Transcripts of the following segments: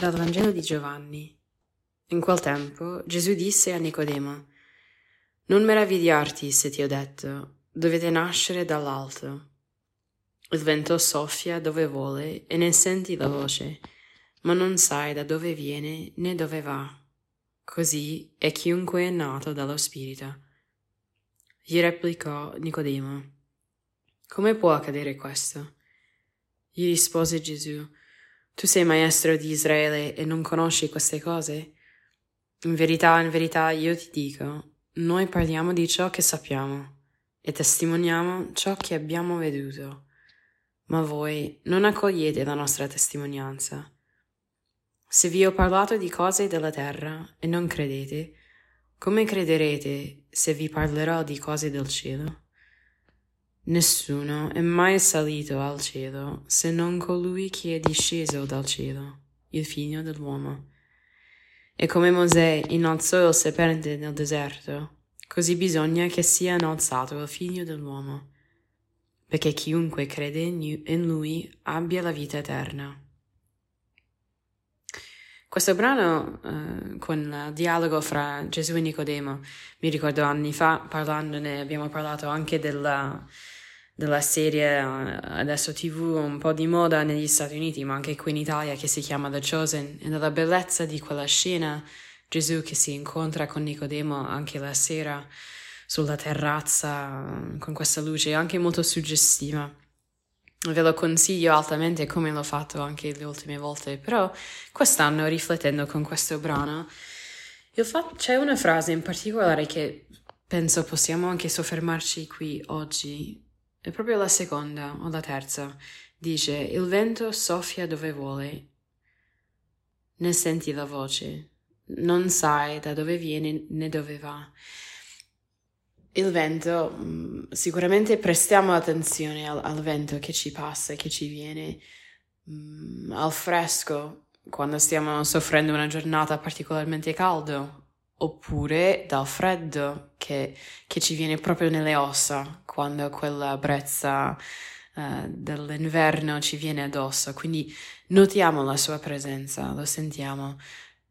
Dal Vangelo di Giovanni. In quel tempo Gesù disse a Nicodemo, Non meravigliarti se ti ho detto, dovete nascere dall'alto. Il vento soffia dove vuole e ne senti la voce, ma non sai da dove viene né dove va. Così è chiunque è nato dallo Spirito. Gli replicò Nicodemo, Come può accadere questo? Gli rispose Gesù, tu sei maestro di Israele e non conosci queste cose? In verità, in verità io ti dico, noi parliamo di ciò che sappiamo e testimoniamo ciò che abbiamo veduto, ma voi non accogliete la nostra testimonianza. Se vi ho parlato di cose della terra e non credete, come crederete se vi parlerò di cose del cielo? Nessuno è mai salito al cielo se non colui che è disceso dal cielo, il figlio dell'uomo. E come Mosè innalzò il serpente nel deserto, così bisogna che sia innalzato il figlio dell'uomo, perché chiunque crede in lui abbia la vita eterna. Questo brano, eh, con il dialogo fra Gesù e Nicodemo, mi ricordo anni fa, parlandone, abbiamo parlato anche della, della serie eh, adesso tv un po' di moda negli Stati Uniti, ma anche qui in Italia, che si chiama The Chosen, e della bellezza di quella scena, Gesù che si incontra con Nicodemo anche la sera sulla terrazza con questa luce anche molto suggestiva. Ve lo consiglio altamente come l'ho fatto anche le ultime volte, però quest'anno riflettendo con questo brano, fa- c'è una frase in particolare che penso possiamo anche soffermarci qui oggi è proprio la seconda o la terza. Dice, il vento soffia dove vuole. Ne senti la voce. Non sai da dove viene né dove va. Il vento, mm, sicuramente prestiamo attenzione al, al vento che ci passa, che ci viene, mm, al fresco, quando stiamo soffrendo una giornata particolarmente caldo, oppure dal freddo che, che, ci viene proprio nelle ossa quando quella brezza uh, dell'inverno ci viene addosso. Quindi notiamo la sua presenza, lo sentiamo.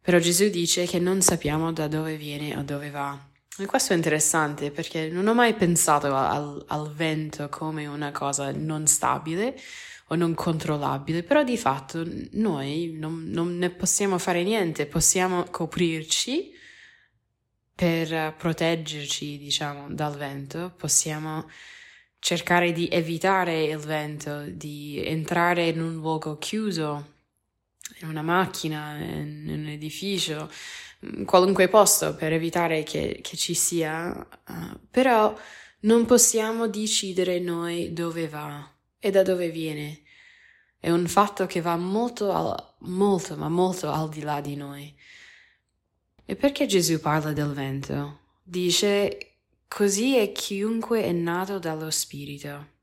Però Gesù dice che non sappiamo da dove viene o dove va. E questo è interessante perché non ho mai pensato al, al vento come una cosa non stabile o non controllabile, però di fatto noi non, non ne possiamo fare niente, possiamo coprirci per proteggerci, diciamo, dal vento, possiamo cercare di evitare il vento, di entrare in un luogo chiuso, in una macchina, in, un edificio, qualunque posto per evitare che, che ci sia, uh, però non possiamo decidere noi dove va e da dove viene. È un fatto che va molto, al, molto, ma molto al di là di noi. E perché Gesù parla del vento? Dice, così è chiunque è nato dallo Spirito.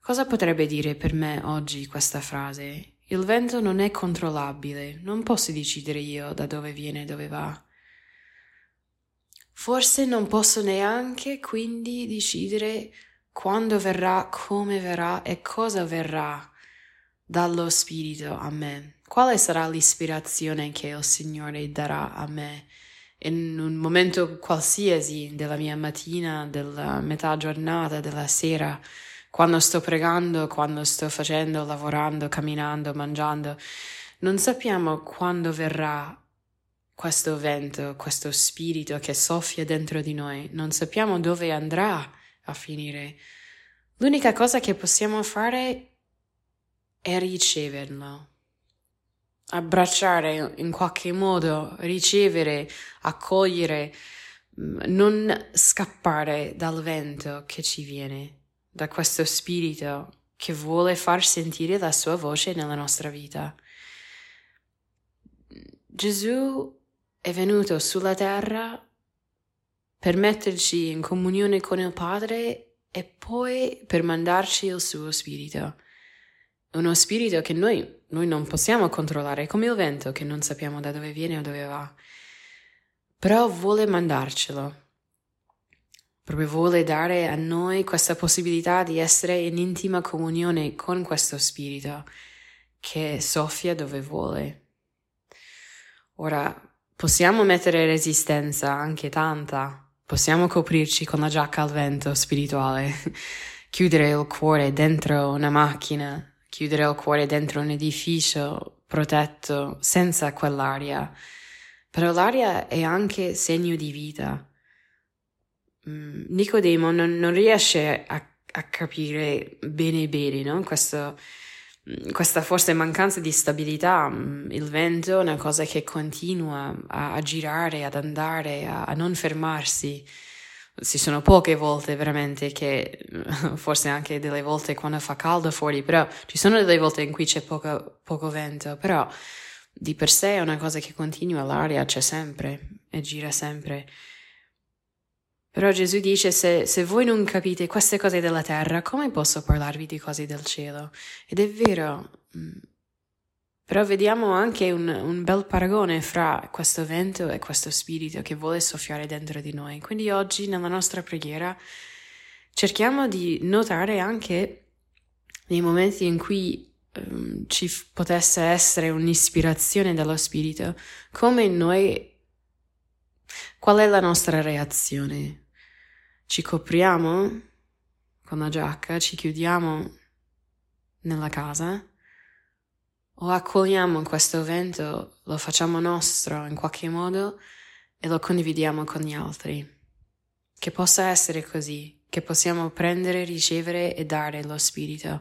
Cosa potrebbe dire per me oggi questa frase? Il vento non è controllabile, non posso decidere io da dove viene e dove va. Forse non posso neanche quindi decidere quando verrà, come verrà e cosa verrà dallo Spirito a me. Quale sarà l'ispirazione che il Signore darà a me in un momento qualsiasi della mia mattina, della metà giornata, della sera, quando sto pregando, quando sto facendo, lavorando, camminando, mangiando? Non sappiamo quando verrà questo vento, questo spirito che soffia dentro di noi, non sappiamo dove andrà a finire. L'unica cosa che possiamo fare è riceverlo abbracciare in qualche modo, ricevere, accogliere, mm, non scappare dal vento che ci viene, da questo spirito che vuole far sentire la sua voce nella nostra vita. Gesù è venuto sulla terra per metterci in comunione con il Padre e poi per mandarci il suo spirito uno spirito che noi, noi non possiamo controllare, come il vento che non sappiamo da dove viene o dove va, però vuole mandarcelo. Proprio vuole dare a noi questa possibilità di essere in intima comunione con questo spirito che soffia dove vuole. Ora, possiamo mettere resistenza, anche tanta. Possiamo coprirci con la giacca al vento spirituale, chiudere il cuore dentro una macchina, chiudere il cuore dentro un edificio protetto senza quell'aria. Però l'aria è anche segno di vita. Mm, Nicodemo non, non riesce a, a, capire bene bene no? Questo, mm, questa forse mancanza di stabilità. Mm, il vento è una cosa che continua a, a girare, ad andare, a, a non fermarsi ci sono poche volte veramente che, forse anche delle volte quando fa caldo fuori, però ci sono delle volte in cui c'è poco, poco vento, però di per sé è una cosa che continua, l'aria c'è sempre e gira sempre. Però Gesù dice, se, se voi non capite queste cose della terra, come posso parlarvi di cose del cielo? Ed è vero, mm, però vediamo anche un, un, bel paragone fra questo vento e questo spirito che vuole soffiare dentro di noi. Quindi oggi nella nostra preghiera cerchiamo di notare anche nei momenti in cui um, ci potesse essere un'ispirazione dallo spirito, come noi, qual è la nostra reazione? Ci copriamo con la giacca, ci chiudiamo nella casa? o accogliamo questo vento, lo facciamo nostro in qualche modo e lo condividiamo con gli altri. Che possa essere così, che possiamo prendere, ricevere e dare lo Spirito.